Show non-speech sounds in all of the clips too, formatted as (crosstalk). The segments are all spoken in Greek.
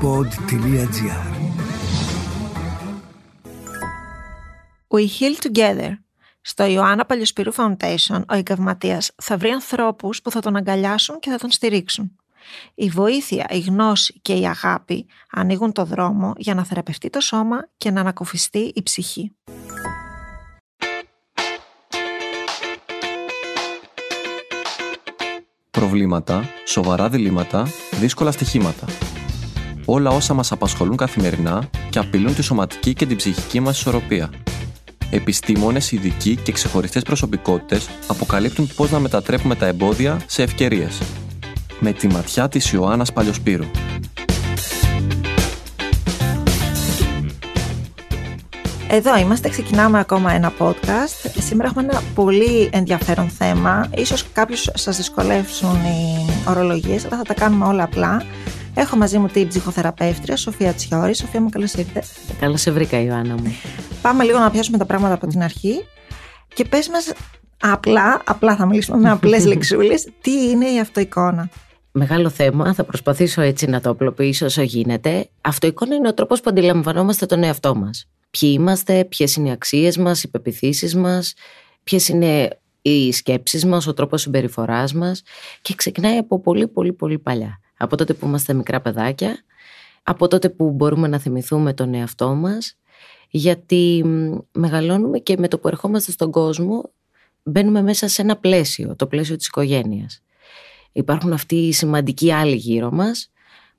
pod.gr We Heal Together. Στο Ιωάννα Παλιοσπυρού Foundation, ο εγκαυματίας θα βρει ανθρώπους που θα τον αγκαλιάσουν και θα τον στηρίξουν. Η βοήθεια, η γνώση και η αγάπη ανοίγουν το δρόμο για να θεραπευτεί το σώμα και να ανακουφιστεί η ψυχή. Προβλήματα, σοβαρά διλήμματα, δύσκολα στοιχήματα. Όλα όσα μας απασχολούν καθημερινά και απειλούν τη σωματική και την ψυχική μας ισορροπία. Επιστήμονες, ειδικοί και ξεχωριστές προσωπικότητες αποκαλύπτουν πώς να μετατρέπουμε τα εμπόδια σε ευκαιρίες. Με τη ματιά της Ιωάννας Παλιοσπύρου. Εδώ είμαστε, ξεκινάμε ακόμα ένα podcast. Σήμερα έχουμε ένα πολύ ενδιαφέρον θέμα. Ίσως κάποιους σας δυσκολεύσουν οι ορολογίες, αλλά θα τα κάνουμε όλα απλά. Έχω μαζί μου την ψυχοθεραπεύτρια Σοφία Τσιόρη. Σοφία μου, καλώς ήρθες. Καλώς σε βρήκα, Ιωάννα μου. Πάμε λίγο να πιάσουμε τα πράγματα από την αρχή και πες μας απλά, απλά θα μιλήσουμε με απλές (laughs) λεξούλες, τι είναι η αυτοεικόνα. Μεγάλο θέμα, θα προσπαθήσω έτσι να το απλοποιήσω όσο γίνεται. Αυτοεικόνα είναι ο τρόπος που αντιλαμβανόμαστε τον εαυτό μας. Ποιοι είμαστε, ποιες είναι οι αξίες μας, οι πεπιθήσεις μας, ποιες είναι οι σκέψεις μας, ο τρόπος συμπεριφοράς μας και ξεκινάει από πολύ πολύ πολύ παλιά από τότε που είμαστε μικρά παιδάκια, από τότε που μπορούμε να θυμηθούμε τον εαυτό μας, γιατί μεγαλώνουμε και με το που ερχόμαστε στον κόσμο μπαίνουμε μέσα σε ένα πλαίσιο, το πλαίσιο της οικογένειας. Υπάρχουν αυτοί οι σημαντικοί άλλοι γύρω μας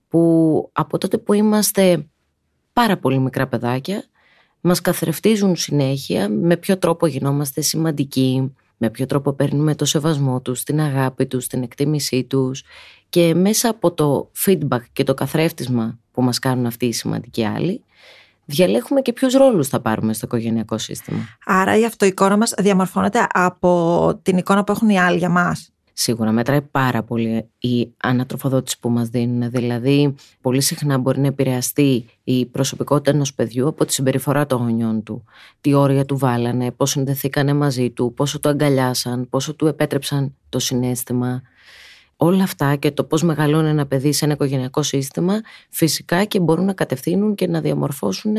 που από τότε που είμαστε πάρα πολύ μικρά παιδάκια μας καθρεφτίζουν συνέχεια με ποιο τρόπο γινόμαστε σημαντικοί, με ποιο τρόπο παίρνουμε το σεβασμό τους, την αγάπη τους, την εκτίμησή τους και μέσα από το feedback και το καθρέφτισμα που μας κάνουν αυτοί οι σημαντικοί άλλοι διαλέγουμε και ποιους ρόλους θα πάρουμε στο οικογενειακό σύστημα. Άρα η αυτοεικόνα μας διαμορφώνεται από την εικόνα που έχουν οι άλλοι για μας. Σίγουρα μετράει πάρα πολύ η ανατροφοδότηση που μας δίνουν. Δηλαδή, πολύ συχνά μπορεί να επηρεαστεί η προσωπικότητα ενός παιδιού από τη συμπεριφορά των γονιών του. Τι όρια του βάλανε, πώς συνδεθήκανε μαζί του, πόσο το αγκαλιάσαν, πόσο του επέτρεψαν το συνέστημα. Όλα αυτά και το πώς μεγαλώνει ένα παιδί σε ένα οικογενειακό σύστημα φυσικά και μπορούν να κατευθύνουν και να διαμορφώσουν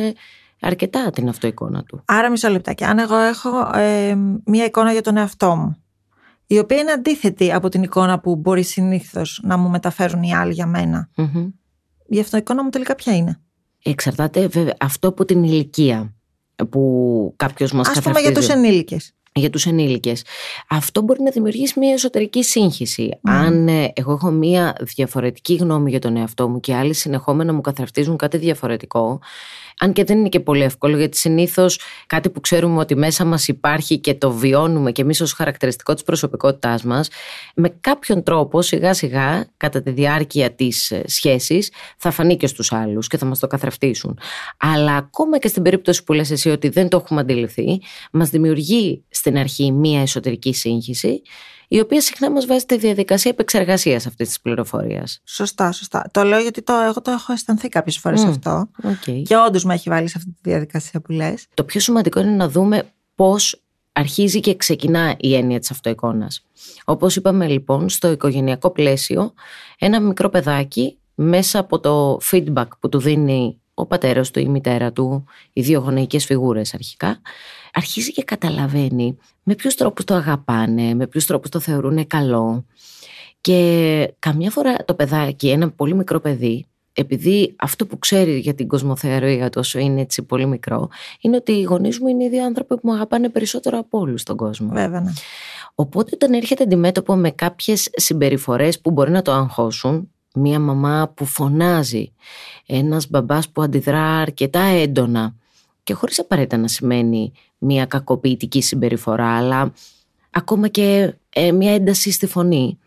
αρκετά την αυτοεικόνα του. Άρα μισό λεπτάκι. Αν εγώ έχω ε, μία εικόνα για τον εαυτό μου η οποία είναι αντίθετη από την εικόνα που μπορεί συνήθως να μου μεταφέρουν οι άλλοι για μένα. Mm-hmm. Η αυτοεικόνα μου τελικά ποια είναι; Εξαρτάται βέβαια αυτό από την ηλικία που κάποιος μας καθαρίζει. Α πούμε για τους ενήλικες. Για τους ενήλικες. Αυτό μπορεί να δημιουργήσει μια εσωτερική σύγχυση. Αν ε, εγώ έχω μια διαφορετική γνώμη για τον εαυτό μου και άλλοι συνεχόμενα μου καθαρτίζουν κάτι διαφορετικό, αν και δεν είναι και πολύ εύκολο, γιατί συνήθως κάτι που ξέρουμε ότι μέσα μας υπάρχει και το βιώνουμε και εμείς ως χαρακτηριστικό της προσωπικότητάς μας, με κάποιον τρόπο σιγά σιγά κατά τη διάρκεια της ε, σχέσης θα φανεί και στους άλλους και θα μας το καθρεφτήσουν. Αλλά ακόμα και στην περίπτωση που λες εσύ ότι δεν το έχουμε αντιληφθεί, μας δημιουργεί στην αρχή μία εσωτερική σύγχυση η οποία συχνά μας βάζει τη διαδικασία επεξεργασίας αυτής της πληροφορίας. Σωστά, σωστά. Το λέω γιατί το, εγώ το έχω αισθανθεί κάποιες φορές mm. αυτό. Okay. Και όντως με έχει βάλει σε αυτή τη διαδικασία που λες. Το πιο σημαντικό είναι να δούμε πώς αρχίζει και ξεκινά η έννοια της αυτοεικόνας. Όπως είπαμε λοιπόν, στο οικογενειακό πλαίσιο, ένα μικρό παιδάκι μέσα από το feedback που του δίνει ο πατέρας του ή η μητέρα του, οι δύο γονεϊκές φιγούρες αρχικά, αρχίζει και καταλαβαίνει με ποιους τρόπους το αγαπάνε, με ποιους τρόπους το θεωρούν καλό. Και καμιά φορά το παιδάκι, ένα πολύ μικρό παιδί, επειδή αυτό που ξέρει για την κοσμοθεωρία τόσο είναι έτσι πολύ μικρό, είναι ότι οι γονείς μου είναι οι δύο άνθρωποι που μου αγαπάνε περισσότερο από όλους στον κόσμο. Βέβαια. Ναι. Οπότε όταν έρχεται αντιμέτωπο με κάποιες συμπεριφορές που μπορεί να το αγχώσουν, μία μαμά που φωνάζει, ένας μπαμπάς που αντιδρά αρκετά έντονα και χωρίς απαραίτητα να σημαίνει μία κακοποιητική συμπεριφορά, αλλά ακόμα και ε, μία ένταση στη φωνή,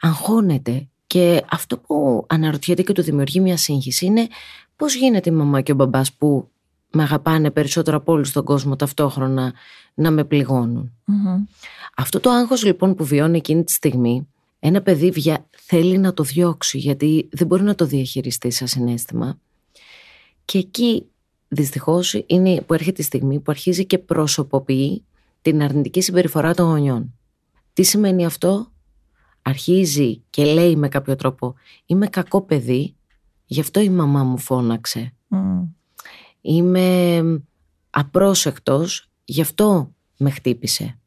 αγχώνεται και αυτό που αναρωτιέται και του δημιουργεί μια σύγχυση είναι πώς γίνεται η μαμά και ο μπαμπάς που με αγαπάνε περισσότερο από όλους στον κόσμο ταυτόχρονα να με πληγωνουν Αυτό το άγχος λοιπόν που βιώνει εκείνη τη στιγμή ένα παιδί θέλει να το διώξει γιατί δεν μπορεί να το διαχειριστεί σαν συνέστημα. Και εκεί δυστυχώς είναι που έρχεται η στιγμή που αρχίζει και προσωποποιεί την αρνητική συμπεριφορά των γονιών. Τι σημαίνει αυτό; Αρχίζει και λέει με κάποιο τρόπο είμαι κακό παιδί Γι' αυτό η μαμά μου φώναξε. Είμαι απρόσεκτος, γι' αυτό με χτύπησε.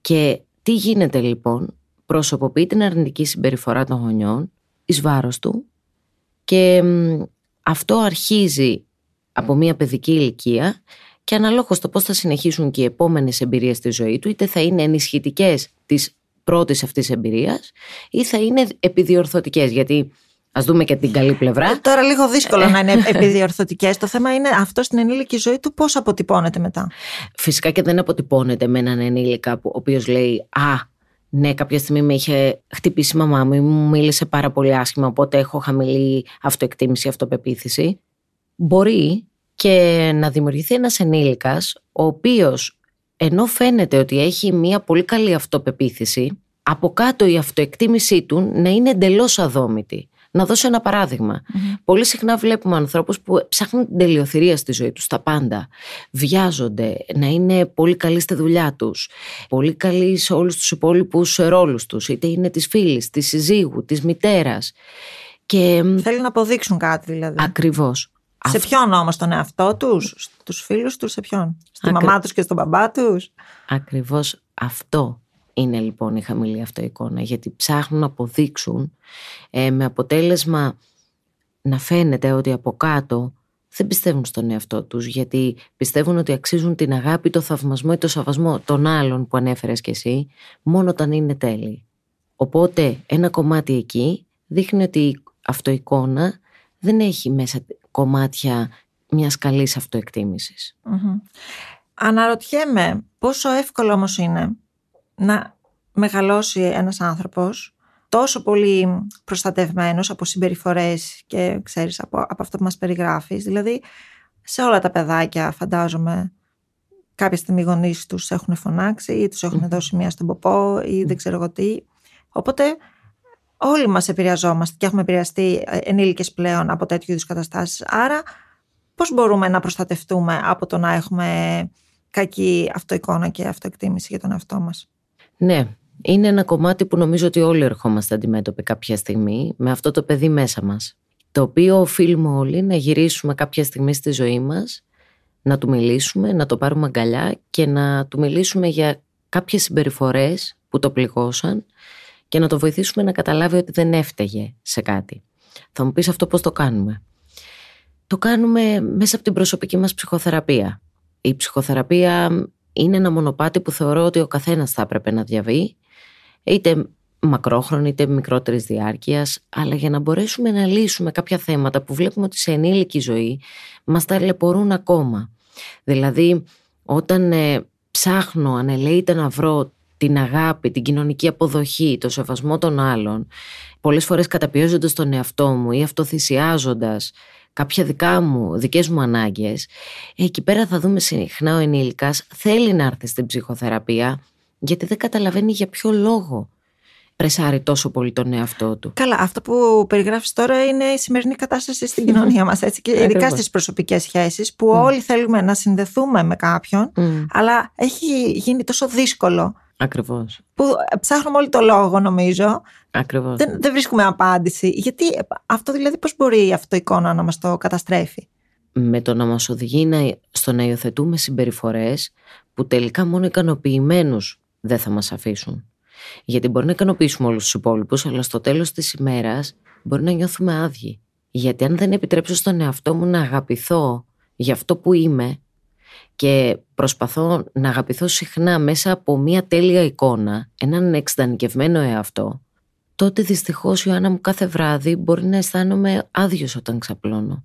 Και τι γίνεται λοιπόν, προσωποποιεί την αρνητική συμπεριφορά των γονιών εις βάρος του και αυτό αρχίζει από μια παιδική ηλικία και αναλόγως το πώς θα συνεχίσουν και οι επόμενες εμπειρίες στη ζωή του είτε θα είναι ενισχυτικές της πρώτης αυτής εμπειρίας ή θα είναι επιδιορθωτικές γιατί Α δούμε και την καλή πλευρά. Ε, τώρα λίγο δύσκολο να είναι επιδιορθωτικές. Το θέμα είναι αυτό στην ενήλικη ζωή του πώς αποτυπώνεται μετά. Φυσικά και δεν αποτυπώνεται με έναν ενήλικα που, ο οποίος λέει Α, ναι, κάποια στιγμή με είχε χτυπήσει η μαμά μου, μου μίλησε πάρα πολύ άσχημα, οπότε έχω χαμηλή αυτοεκτίμηση, αυτοπεποίθηση. Μπορεί και να δημιουργηθεί ένας ενήλικας ο οποίος ενώ φαίνεται ότι έχει μια πολύ καλή αυτοπεποίθηση από κάτω η αυτοεκτίμησή του να είναι εντελώς αδόμητη. Να δώσω ένα Πολύ συχνά βλέπουμε ανθρώπους που ψάχνουν την τελειοθυρία στη ζωή τους, τα πάντα. Βιάζονται, να είναι πολύ καλοί στη δουλειά τους, πολύ καλοί σε όλους τους υπόλοιπους ρόλους τους, είτε είναι της φίλης, της συζύγου, της μητέρας. Και... Θέλουν να αποδείξουν κάτι δηλαδή. Ακριβώς. Σε ποιον όμως τον εαυτό τους, στους φίλους τους, σε ποιον. Στη μαμά τους και στον μπαμπά τους. Ακριβώς αυτό είναι λοιπόν η χαμηλή αυτοεικόνα. Γιατί ψάχνουν να αποδείξουν ε, με αποτέλεσμα να φαίνεται ότι από κάτω δεν πιστεύουν στον εαυτό τους γιατί πιστεύουν ότι αξίζουν την αγάπη, το θαυμασμό ή το σαβασμό των άλλων που ανέφερες και εσύ μόνο όταν είναι τέλειοι. Οπότε ένα κομμάτι εκεί δείχνει ότι η αυτοεικόνα δεν έχει μέσα κομμάτια μιας καλής αυτοεκτίμησης. Αναρωτιέμαι πόσο εύκολο όμως είναι να μεγαλώσει ένας άνθρωπος τόσο πολύ προστατευμένος από συμπεριφορές και ξέρεις από, από αυτό που μας περιγράφεις. Δηλαδή σε όλα τα παιδάκια φαντάζομαι κάποια στιγμή οι γονείς τους έχουν φωνάξει ή τους έχουν δώσει μία στον ποπό ή δεν ξέρω εγώ τι. Οπότε όλοι μας επηρεαζόμαστε και έχουμε επηρεαστεί ε, ενήλικες πλέον από τέτοιου είδους καταστάσεις. Άρα πώς μπορούμε να προστατευτούμε από το να έχουμε κακή αυτοεικόνα και αυτοεκτίμηση για τον εαυτό μας; Ναι, είναι ένα κομμάτι που νομίζω ότι όλοι ερχόμαστε αντιμέτωποι κάποια στιγμή με αυτό το παιδί μέσα μας. Το οποίο οφείλουμε όλοι να γυρίσουμε κάποια στιγμή στη ζωή μας, να του μιλήσουμε, να το πάρουμε αγκαλιά και να του μιλήσουμε για κάποιες συμπεριφορές που το πληγώσαν και να το βοηθήσουμε να καταλάβει ότι δεν έφταιγε σε κάτι. Θα μου πεις αυτό πώς το κάνουμε. Το κάνουμε μέσα από την προσωπική μας ψυχοθεραπεία. Η ψυχοθεραπεία είναι ένα μονοπάτι που θεωρώ ότι ο καθένας θα έπρεπε να διαβεί, είτε μακρόχρονη είτε μικρότερης διάρκειας, αλλά για να μπορέσουμε να λύσουμε κάποια θέματα που βλέπουμε ότι σε ενήλικη ζωή μας ταλαιπωρούν ακόμα. Δηλαδή, όταν ε, ψάχνω ανελαίητα να βρω την αγάπη, την κοινωνική αποδοχή, το σεβασμό των άλλων, πολλές φορές καταπιέζοντας τον εαυτό μου ή αυτοθυσιάζοντας κάποια δικά μου, δικές μου ανάγκες, εκεί πέρα θα δούμε συχνά ο ενήλικας θέλει να έρθει στην ψυχοθεραπεία γιατί δεν καταλαβαίνει για ποιο λόγο πρεσάρει τόσο πολύ τον εαυτό του. Καλά, αυτό που περιγράφεις τώρα είναι η σημερινή κατάσταση στην κοινωνία (laughs) μας, έτσι, και ειδικά στις προσωπικές σχέσεις, που όλοι θέλουμε να συνδεθούμε με κάποιον, αλλά έχει γίνει τόσο δύσκολο Ακριβώς. Που ψάχνουμε όλοι το λόγο, νομίζω. Ακριβώς. Δεν, δεν βρίσκουμε απάντηση. Γιατί αυτό δηλαδή πώς μπορεί αυτό η εικόνα να μας το καταστρέφει; Με το να μας οδηγεί να, στο να υιοθετούμε συμπεριφορές που τελικά μόνο ικανοποιημένους δεν θα μας αφήσουν. Γιατί μπορεί να ικανοποιήσουμε όλους τους υπόλοιπους, αλλά στο τέλος της ημέρας μπορεί να νιώθουμε άδειοι. Γιατί αν δεν επιτρέψω στον εαυτό μου να αγαπηθώ για αυτό που είμαι, και προσπαθώ να αγαπηθώ συχνά μέσα από μια τέλεια εικόνα, έναν εξτανικευμένο εαυτό, τότε δυστυχώς Ιωάννα μου κάθε βράδυ μπορεί να αισθάνομαι άδειος όταν ξαπλώνω.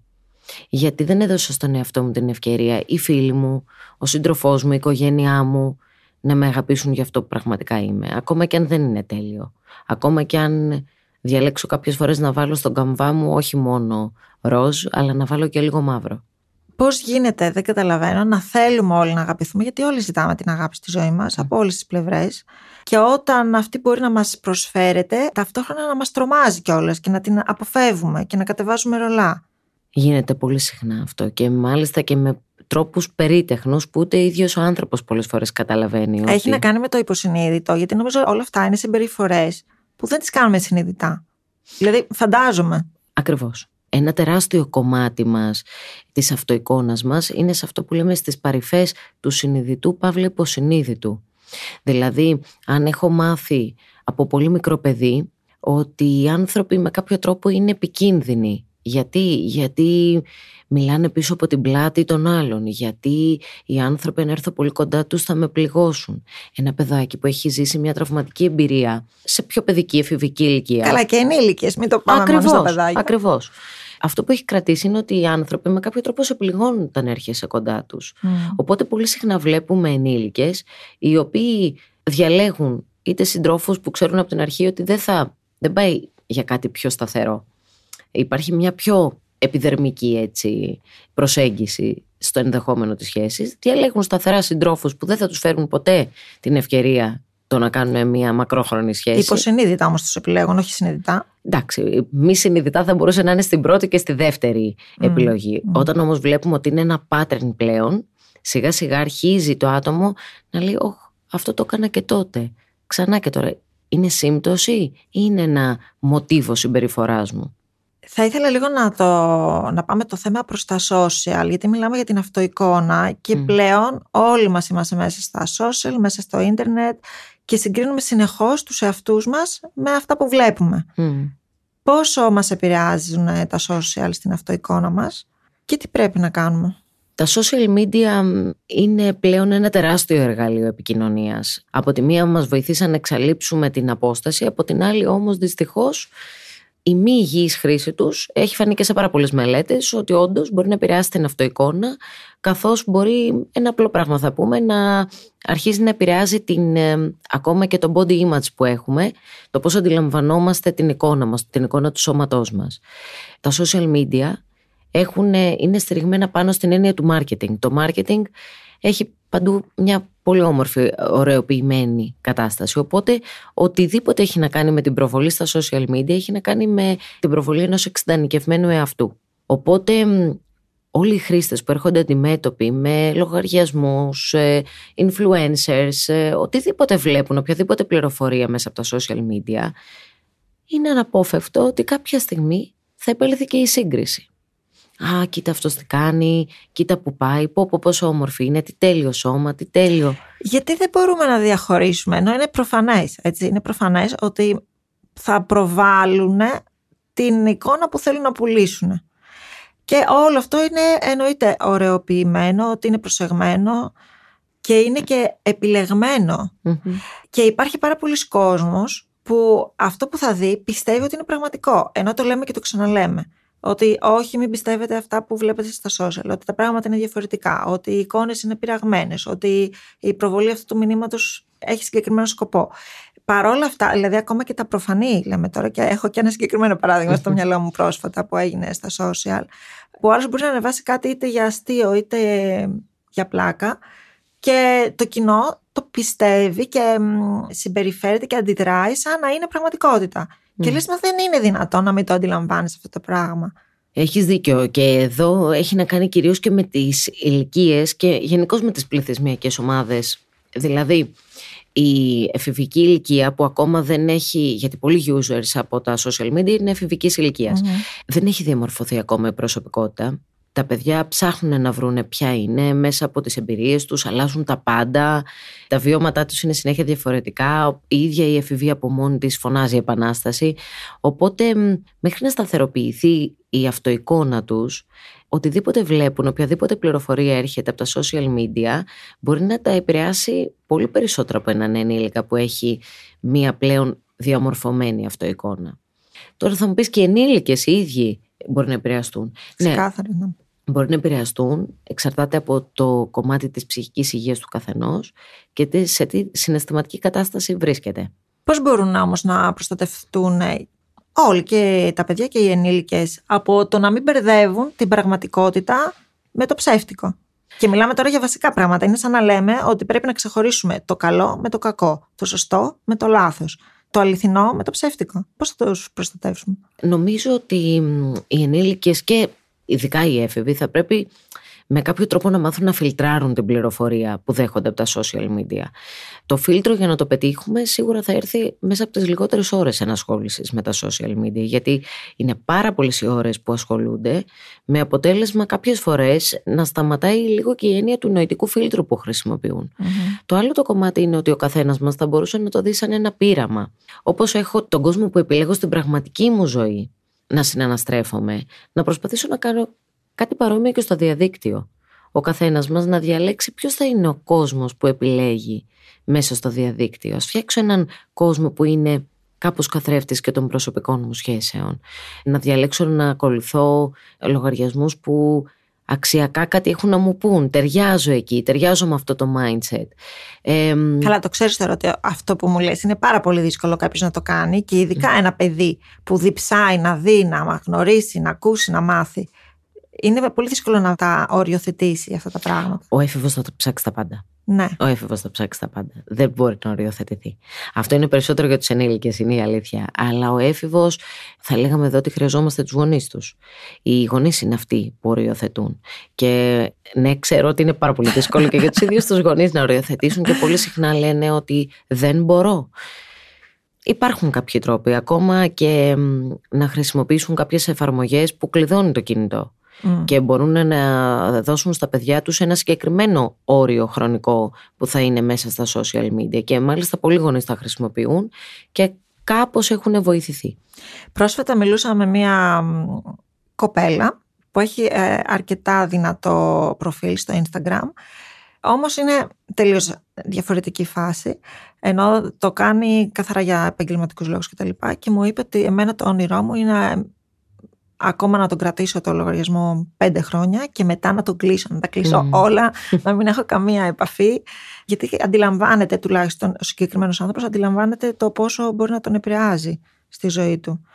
Γιατί δεν έδωσα στον εαυτό μου την ευκαιρία οι φίλοι μου, ο σύντροφός μου, η οικογένειά μου να με αγαπήσουν για αυτό που πραγματικά είμαι. Ακόμα και αν δεν είναι τέλειο. Ακόμα και αν διαλέξω κάποιες φορές να βάλω στον καμβά μου όχι μόνο ροζ, αλλά να βάλω και λίγο μαύρο. Πώς γίνεται, δεν καταλαβαίνω, να θέλουμε όλοι να αγαπηθούμε, γιατί όλοι ζητάμε την αγάπη στη ζωή μας από όλες τις πλευρές. Και όταν αυτή μπορεί να μας προσφέρεται, ταυτόχρονα να μας τρομάζει κιόλας και να την αποφεύγουμε και να κατεβάζουμε ρολά. Γίνεται πολύ συχνά αυτό και μάλιστα και με τρόπους περίτεχνους που ούτε ο ίδιος ο άνθρωπος πολλές φορές καταλαβαίνει. Έχει να κάνει με το υποσυνείδητο, γιατί νομίζω όλα αυτά είναι συμπεριφορές που δεν τις κάνουμε συνειδητά. Δηλαδή, φαντάζομαι. Ακριβώς. Ένα τεράστιο κομμάτι μας της αυτοεικόνας μας είναι σε αυτό που λέμε στις παρυφές του συνειδητού παύλα υποσυνείδητου. Δηλαδή αν έχω μάθει από πολύ μικρό παιδί ότι οι άνθρωποι με κάποιο τρόπο είναι επικίνδυνοι γιατί, γιατί μιλάνε πίσω από την πλάτη των άλλων, γιατί οι άνθρωποι αν έρθω πολύ κοντά τους θα με πληγώσουν. Ένα παιδάκι που έχει ζήσει μια τραυματική εμπειρία σε πιο παιδική εφηβική ηλικία. Καλά και ενήλικες, μην το πάμε ακριβώς, μόνο στα παιδάκια. Ακριβώς. Αυτό που έχει κρατήσει είναι ότι οι άνθρωποι με κάποιο τρόπο σε πληγώνουν όταν έρχεσαι κοντά τους. Mm. Οπότε πολύ συχνά βλέπουμε ενήλικες οι οποίοι διαλέγουν είτε συντρόφους που ξέρουν από την αρχή ότι δεν θα δεν πάει για κάτι πιο σταθερό. Υπάρχει μια πιο επιδερμική έτσι, προσέγγιση στο ενδεχόμενο της σχέσης. Διαλέγουν σταθερά συντρόφους που δεν θα τους φέρουν ποτέ την ευκαιρία το να κάνουν μια μακρόχρονη σχέση. Υποσυνείδητα όμως τους επιλέγουν, όχι συνειδητά. Εντάξει, μη συνειδητά θα μπορούσε να είναι στην πρώτη και στη δεύτερη Μμ, επιλογή. μμ. Όταν όμως βλέπουμε ότι είναι ένα pattern πλέον, σιγά σιγά αρχίζει το άτομο να λέει «Ωχ, αυτό το έκανα και τότε, ξανά και τώρα». Είναι σύμπτωση ή είναι ένα μοτίβο συμπεριφοράς μου; Θα ήθελα λίγο να, το, να πάμε το θέμα προς τα social, γιατί μιλάμε για την αυτοεικόνα και Μμ. πλέον όλοι μας είμαστε μέσα στα social, μέσα στο ίντερνετ και συγκρίνουμε συνεχώς τους εαυτούς μας με αυτά που βλέπουμε. Μμ. Πόσο μας επηρεάζουν ε, τα social στην αυτοεικόνα μας και τι πρέπει να κάνουμε; Τα social media μ, είναι πλέον ένα τεράστιο εργαλείο επικοινωνίας. Από τη μία μας βοηθήσαν να εξαλείψουμε την απόσταση, από την άλλη όμως δυστυχώς η μη υγιής χρήση τους έχει φανεί και σε πάρα πολλές μελέτες ότι όντως μπορεί να επηρεάσει την αυτοεικόνα καθώς μπορεί ένα απλό πράγμα θα πούμε να αρχίζει να επηρεάζει την, ε, ακόμα και το body image που έχουμε το πώς αντιλαμβανόμαστε την εικόνα μας, την εικόνα του σώματός μας. Τα social media έχουν, είναι στηριγμένα πάνω στην έννοια του marketing. Το marketing έχει παντού μια πολύ όμορφη, ωραιοποιημένη κατάσταση. Οπότε, οτιδήποτε έχει να κάνει με την προβολή στα social media έχει να κάνει με την προβολή ενός εξειδανικευμένου εαυτού. Οπότε, μ, όλοι οι χρήστες που έρχονται αντιμέτωποι με λογαριασμούς, ε, influencers, ε, οτιδήποτε βλέπουν, οποιαδήποτε πληροφορία μέσα από τα social media, είναι αναπόφευκτο ότι κάποια στιγμή θα επέλθει και η σύγκριση. Α, κοίτα αυτός τι κάνει, κοίτα που πάει, πω πω πόσο όμορφη είναι, τι τέλειο σώμα, τι τέλειο. Γιατί δεν μπορούμε να διαχωρίσουμε, ενώ είναι προφανές, έτσι, είναι προφανές ότι θα προβάλλουν την εικόνα που θέλουν να πουλήσουν. Και όλο αυτό είναι εννοείται ωραιοποιημένο, ότι είναι προσεγμένο και είναι και επιλεγμένο. Μμμ. Και υπάρχει πάρα πολλοί κόσμος που αυτό που θα δει πιστεύει ότι είναι πραγματικό. Ενώ το λέμε και το ξαναλέμε. Ότι όχι, μην πιστεύετε αυτά που βλέπετε στα social. Ότι τα πράγματα είναι διαφορετικά. Ότι οι εικόνες είναι πειραγμένες. Ότι η προβολή αυτού του μηνύματος έχει συγκεκριμένο σκοπό. Παρόλα αυτά, δηλαδή ακόμα και τα προφανή, λέμε τώρα, και έχω και ένα συγκεκριμένο παράδειγμα στο μυαλό μου πρόσφατα που έγινε στα social, που ο άλλος μπορεί να ανεβάσει κάτι είτε για αστείο είτε για πλάκα και το κοινό το πιστεύει και μ, συμπεριφέρεται και αντιδράει σαν να είναι πραγματικότητα. Και Μμ. λες, μα δεν είναι δυνατόν να μην το αντιλαμβάνεις αυτό το πράγμα. Έχεις δίκιο και εδώ έχει να κάνει κυρίως και με τις ηλικίες και γενικώς με τις πληθυσμιακές ομάδες. Δηλαδή η εφηβική ηλικία που ακόμα δεν έχει, γιατί πολλοί users από τα social media είναι εφηβικής ηλικίας, Μμμ. δεν έχει διαμορφωθεί ακόμα η προσωπικότητα. Τα παιδιά ψάχνουν να βρούνε ποια είναι μέσα από τις εμπειρίες τους, αλλάζουν τα πάντα, τα βιώματά τους είναι συνέχεια διαφορετικά, η ίδια η εφηβεία από μόνη της φωνάζει επανάσταση. Οπότε μ, μέχρι να σταθεροποιηθεί η αυτοεικόνα τους, οτιδήποτε βλέπουν, οποιαδήποτε πληροφορία έρχεται από τα social media, μπορεί να τα επηρεάσει πολύ περισσότερο από έναν ενήλικα που έχει μία πλέον διαμορφωμένη αυτοεικόνα. Τώρα θα μου πεις και οι ενήλικες οι ίδιοι μπορεί να επηρεαστούν. Ναι, Ξεκάθαρα. ναι. μπορεί να επηρεαστούν, εξαρτάται από το κομμάτι της ψυχικής υγείας του καθενός και τι- σε τι συναισθηματική κατάσταση βρίσκεται. Πώς μπορούν όμως να προστατευτούν ε, όλοι και τα παιδιά και οι ενήλικες από το να μην μπερδεύουν την πραγματικότητα με το ψεύτικο; Και μιλάμε τώρα για βασικά πράγματα. Είναι σαν να λέμε ότι πρέπει να ξεχωρίσουμε το καλό με το κακό, το σωστό με το λάθος, το αληθινό με το ψεύτικο. Πώς θα τους προστατεύσουμε; Νομίζω ότι μ, οι ενήλικες και ειδικά οι έφηβοι θα πρέπει με κάποιο τρόπο να μάθουν να φιλτράρουν την πληροφορία που δέχονται από τα social media. Το φίλτρο για να το πετύχουμε σίγουρα θα έρθει μέσα από τις λιγότερες ώρες ενασχόλησης με τα social media γιατί είναι πάρα πολλές οι ώρες που ασχολούνται με αποτέλεσμα κάποιες φορές να σταματάει λίγο και η έννοια του νοητικού φίλτρου που χρησιμοποιούν. Το άλλο το κομμάτι είναι ότι ο καθένας μας θα μπορούσε να το δει σαν ένα πείραμα. Όπως έχω τον κόσμο που επιλέγω στην πραγματική μου ζωή να συναναστρέφομαι, να προσπαθήσω να κάνω κάτι παρόμοιο και στο διαδίκτυο. Ο καθένας μας να διαλέξει ποιος θα είναι ο κόσμος που επιλέγει μέσα στο διαδίκτυο. Ας φτιάξω έναν κόσμο που είναι κάπως καθρέφτης και των προσωπικών μου σχέσεων. Να διαλέξω να ακολουθώ λογαριασμούς που αξιακά κάτι έχουν να μου πούν. Ταιριάζω εκεί, ταιριάζω με αυτό το mindset. Ε, Καλά, το ξέρεις τώρα ότι αυτό που μου λες είναι πάρα πολύ δύσκολο κάποιος να το κάνει και ειδικά ένα παιδί που διψάει να δει, να γνωρίσει, να ακούσει, να μάθει. Είναι πολύ δύσκολο να τα οριοθετήσει αυτά τα πράγματα. Ο έφηβος θα το ψάξει τα πάντα. Ναι. Ο έφηβος θα ψάξει τα πάντα. Δεν μπορεί να οριοθετηθεί. Αυτό είναι περισσότερο για τους ενήλικες, είναι η αλήθεια. Αλλά ο έφηβος, θα λέγαμε εδώ ότι χρειαζόμαστε τους γονείς τους. Οι γονείς είναι αυτοί που οριοθετούν. Και ναι, ξέρω ότι είναι πάρα πολύ δύσκολο και για τους ίδιους τους γονείς να οριοθετήσουν και πολύ συχνά λένε ότι δεν μπορώ. Υπάρχουν κάποιοι τρόποι, ακόμα και να χρησιμοποιήσουν κάποιες εφαρμογές που κλειδώνουν το κινητό. Mm. και μπορούν να δώσουν στα παιδιά τους ένα συγκεκριμένο όριο χρονικό που θα είναι μέσα στα social media και μάλιστα πολλοί γονείς τα χρησιμοποιούν και κάπως έχουν βοηθηθεί. Πρόσφατα μιλούσα με μια κοπέλα που έχει ε, αρκετά δυνατό προφίλ στο Instagram όμως είναι τελείως διαφορετική φάση ενώ το κάνει καθαρά για επαγγελματικούς λόγους και τα λοιπά και μου είπε ότι εμένα το όνειρό μου είναι ακόμα να τον κρατήσω το λογαριασμό πέντε χρόνια και μετά να τον κλείσω, να τα κλείσω όλα, να μην έχω καμία επαφή. Γιατί αντιλαμβάνεται τουλάχιστον ο συγκεκριμένος άνθρωπος, αντιλαμβάνεται το πόσο μπορεί να τον επηρεάζει στη ζωή του.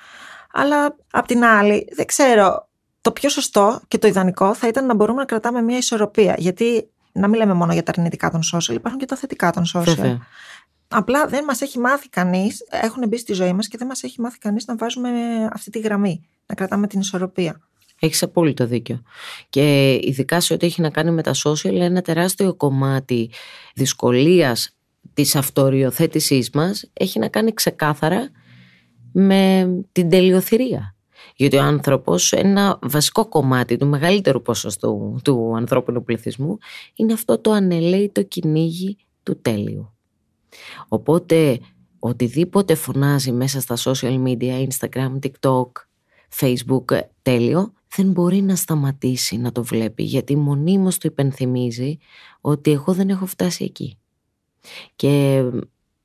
Αλλά απ' την άλλη, δεν ξέρω, το πιο σωστό και το ιδανικό θα ήταν να μπορούμε να κρατάμε μια ισορροπία. Γιατί να μην λέμε μόνο για τα αρνητικά των social, υπάρχουν και τα θετικά των social. Απλά δεν μας έχει μάθει κανείς, έχουν μπει στη ζωή μας και δεν μας έχει μάθει κανείς να βάζουμε αυτή τη γραμμή, να κρατάμε την ισορροπία. Έχεις απόλυτο δίκιο. Και ειδικά σε ό,τι έχει να κάνει με τα social, ένα τεράστιο κομμάτι δυσκολίας της αυτοριοθέτησής μας έχει να κάνει ξεκάθαρα με την τελειοθυρία. Γιατί ο άνθρωπος, ένα βασικό κομμάτι του μεγαλύτερου ποσοστού του ανθρώπινου πληθυσμού είναι αυτό το ανελαίητο κυνήγι του τέλειου. Οπότε οτιδήποτε φωνάζει μέσα στα social media, Instagram, TikTok, Facebook τέλειο, δεν μπορεί να σταματήσει να το βλέπει γιατί μονίμως του υπενθυμίζει ότι εγώ δεν έχω φτάσει εκεί. Και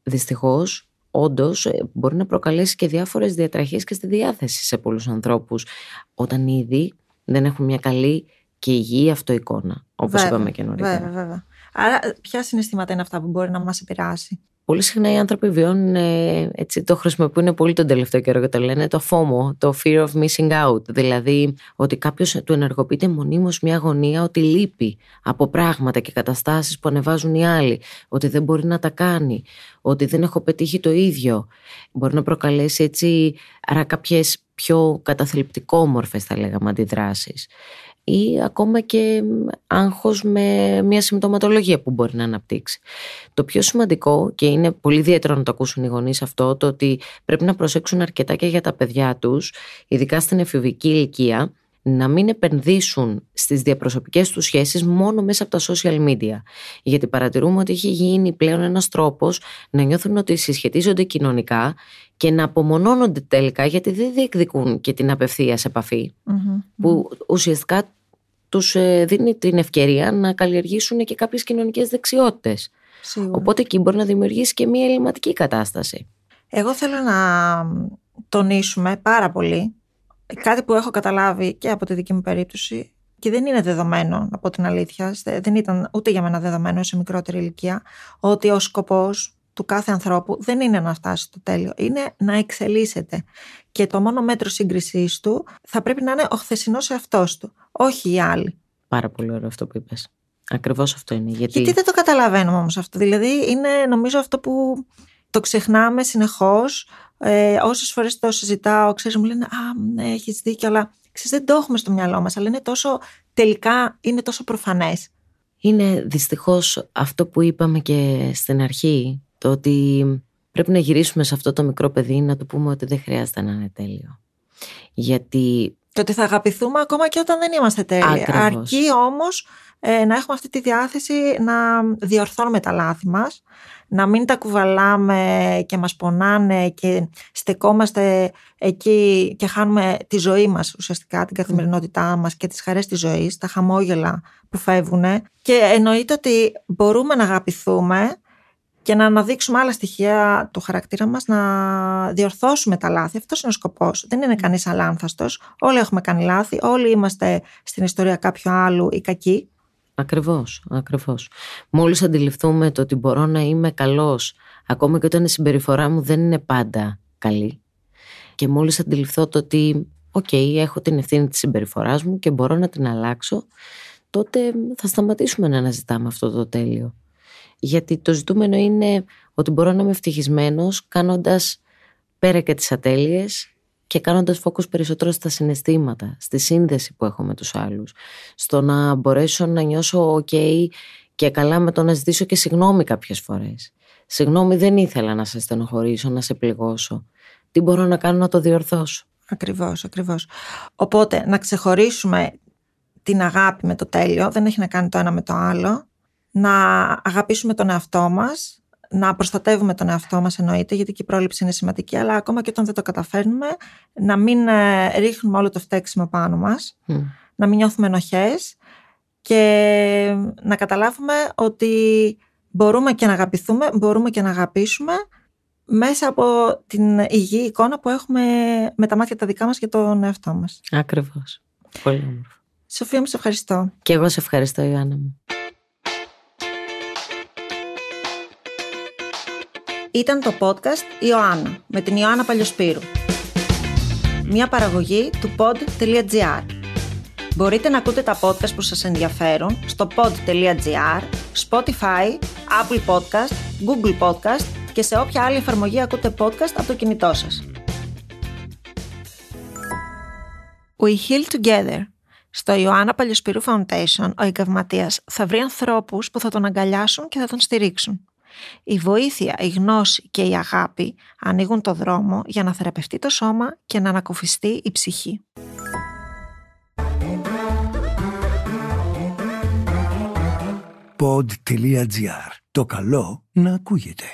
δυστυχώς όντως μπορεί να προκαλέσει και διάφορες διατραχές και στη διάθεση σε πολλούς ανθρώπους όταν ήδη δεν έχουν μια καλή και υγιή αυτοεικόνα, όπως είπαμε και νωρίτερα. Βέβαια, βέβαια. Άρα, ποια συναισθήματα είναι αυτά που μπορεί να μας επηρεάσει; Πολύ συχνά οι άνθρωποι βιώνουν, ε, έτσι το χρησιμοποιούν πολύ τον τελευταίο καιρό και το λένε το FOMO, το Fear of Missing Out. Δηλαδή ότι κάποιος του ενεργοποιείται μονίμως μια αγωνία ότι λείπει από πράγματα και καταστάσεις που ανεβάζουν οι άλλοι, ότι δεν μπορεί να τα κάνει, ότι δεν έχω πετύχει το ίδιο. Μπορεί να προκαλέσει έτσι άρα κάποιες πιο καταθλιπτικόμορφες θα λέγαμε αντιδράσεις ή ακόμα και άγχος με μια συμπτωματολογία που μπορεί να αναπτύξει. Το πιο σημαντικό και είναι πολύ ιδιαίτερο να το ακούσουν οι γονείς αυτό το ότι πρέπει να προσέξουν αρκετά και για τα παιδιά τους ειδικά στην εφηβική ηλικία να μην επενδύσουν στις διαπροσωπικές τους σχέσεις μόνο μέσα από τα social media. Γιατί παρατηρούμε ότι έχει γίνει πλέον ένας τρόπος να νιώθουν ότι συσχετίζονται κοινωνικά και να απομονώνονται τελικά γιατί δεν διεκδικούν και την απευθείας που ουσιαστικά τους ε, δίνει την ευκαιρία να καλλιεργήσουν και κάποιες κοινωνικές δεξιότητες. Οπότε εκεί μπορεί να δημιουργήσει και μια ελληματική κατάσταση. Εγώ θέλω να τονίσουμε πάρα πολύ κάτι που έχω καταλάβει και από τη δική μου περίπτωση και δεν είναι δεδομένο, να πω την αλήθεια, δεν ήταν ούτε για μένα δεδομένο σε μικρότερη ηλικία, ότι ο σκοπός του κάθε ανθρώπου δεν είναι να φτάσει στο τέλειο, είναι να εξελίσσεται. Και το μόνο μέτρο σύγκρισής του θα πρέπει να είναι ο χθεσινός εαυτός του, όχι οι άλλοι. Πάρα πολύ ωραίο αυτό που είπες. Ακριβώς αυτό είναι. Γιατί... γιατί δεν το καταλαβαίνουμε όμως αυτό. Δηλαδή, είναι νομίζω αυτό που το ξεχνάμε συνεχώς Ε, Όσες φορές το συζητάω, ξέρεις, μου λένε Α, ναι, έχεις δίκιο, αλλά ξέρεις, δεν το έχουμε στο μυαλό μας. Αλλά είναι τόσο, τελικά είναι τόσο προφανές. Είναι δυστυχώς αυτό που είπαμε και στην αρχή, το ότι πρέπει να γυρίσουμε σε αυτό το μικρό παιδί να του πούμε ότι δεν χρειάζεται να είναι τέλειο. Γιατί και ότι θα αγαπηθούμε ακόμα και όταν δεν είμαστε τέλειοι. Αρκεί όμως ε, να έχουμε αυτή τη διάθεση να διορθώνουμε τα λάθη μας, να μην τα κουβαλάμε και μας πονάνε και στεκόμαστε εκεί και χάνουμε τη ζωή μας ουσιαστικά, την καθημερινότητά μας και τις χαρές της ζωής, τα χαμόγελα που φεύγουν. Και εννοείται ότι μπορούμε να αγαπηθούμε και να αναδείξουμε άλλα στοιχεία του χαρακτήρα μας, να διορθώσουμε τα λάθη. Αυτός είναι ο σκοπός. Δεν είναι κανείς αλάνθαστος. Όλοι έχουμε κάνει λάθη. Όλοι είμαστε στην ιστορία κάποιου άλλου ή κακοί. Ακριβώς, ακριβώς. Μόλις αντιληφθούμε το ότι μπορώ να είμαι καλός, ακόμα και όταν η συμπεριφορά μου δεν είναι πάντα καλή, και μόλις αντιληφθώ το ότι, οκ, έχω την ευθύνη της συμπεριφοράς μου και μπορώ να την αλλάξω, τότε θα σταματήσουμε να αναζητάμε αυτό το τέλειο. Γιατί το ζητούμενο είναι ότι μπορώ να είμαι ευτυχισμένος κάνοντας πέρα και τις ατέλειες και κάνοντας focus περισσότερο στα συναισθήματα, στη σύνδεση που έχω με τους άλλους, στο να μπορέσω να νιώσω ok και καλά με το να ζητήσω και συγγνώμη κάποιες φορές. Συγγνώμη δεν ήθελα να σε στενοχωρήσω, να σε πληγώσω. Τι μπορώ να κάνω να το διορθώσω; Ακριβώς, ακριβώς. Οπότε να ξεχωρίσουμε την αγάπη με το τέλειο, δεν έχει να κάνει το ένα με το άλλο να αγαπήσουμε τον εαυτό μας, να προστατεύουμε τον εαυτό μας εννοείται, γιατί και η πρόληψη είναι σημαντική, αλλά ακόμα και όταν δεν το καταφέρνουμε, να μην ε, ρίχνουμε όλο το φταίξιμο πάνω μας, να μην νιώθουμε ενοχές και να καταλάβουμε ότι μπορούμε και να αγαπηθούμε, μπορούμε και να αγαπήσουμε μέσα από την υγιή εικόνα που έχουμε με τα μάτια τα δικά μας για τον εαυτό μας. Ακριβώς. Πολύ όμορφο. Σοφία μου, σε ευχαριστώ. Και εγώ σε ευχαριστώ, Ιωάννα μου. Ήταν το podcast Ιωάννα με την Ιωάννα Παλιοσπύρου. Μια παραγωγή του pod.gr. Μπορείτε να ακούτε τα podcast που σας ενδιαφέρουν στο pod.gr, Spotify, Apple Podcast, Google Podcast και σε όποια άλλη εφαρμογή ακούτε podcast από το κινητό σας. We Heal Together. Στο Ιωάννα Παλιοσπύρου Foundation, ο εγκαυματίας θα βρει ανθρώπους που θα τον αγκαλιάσουν και θα τον στηρίξουν. Η βοήθεια, η γνώση και η αγάπη ανοίγουν το δρόμο για να θεραπευτεί το σώμα και να ανακουφιστεί η ψυχή. Pod.gr. Το καλό να ακούγεται.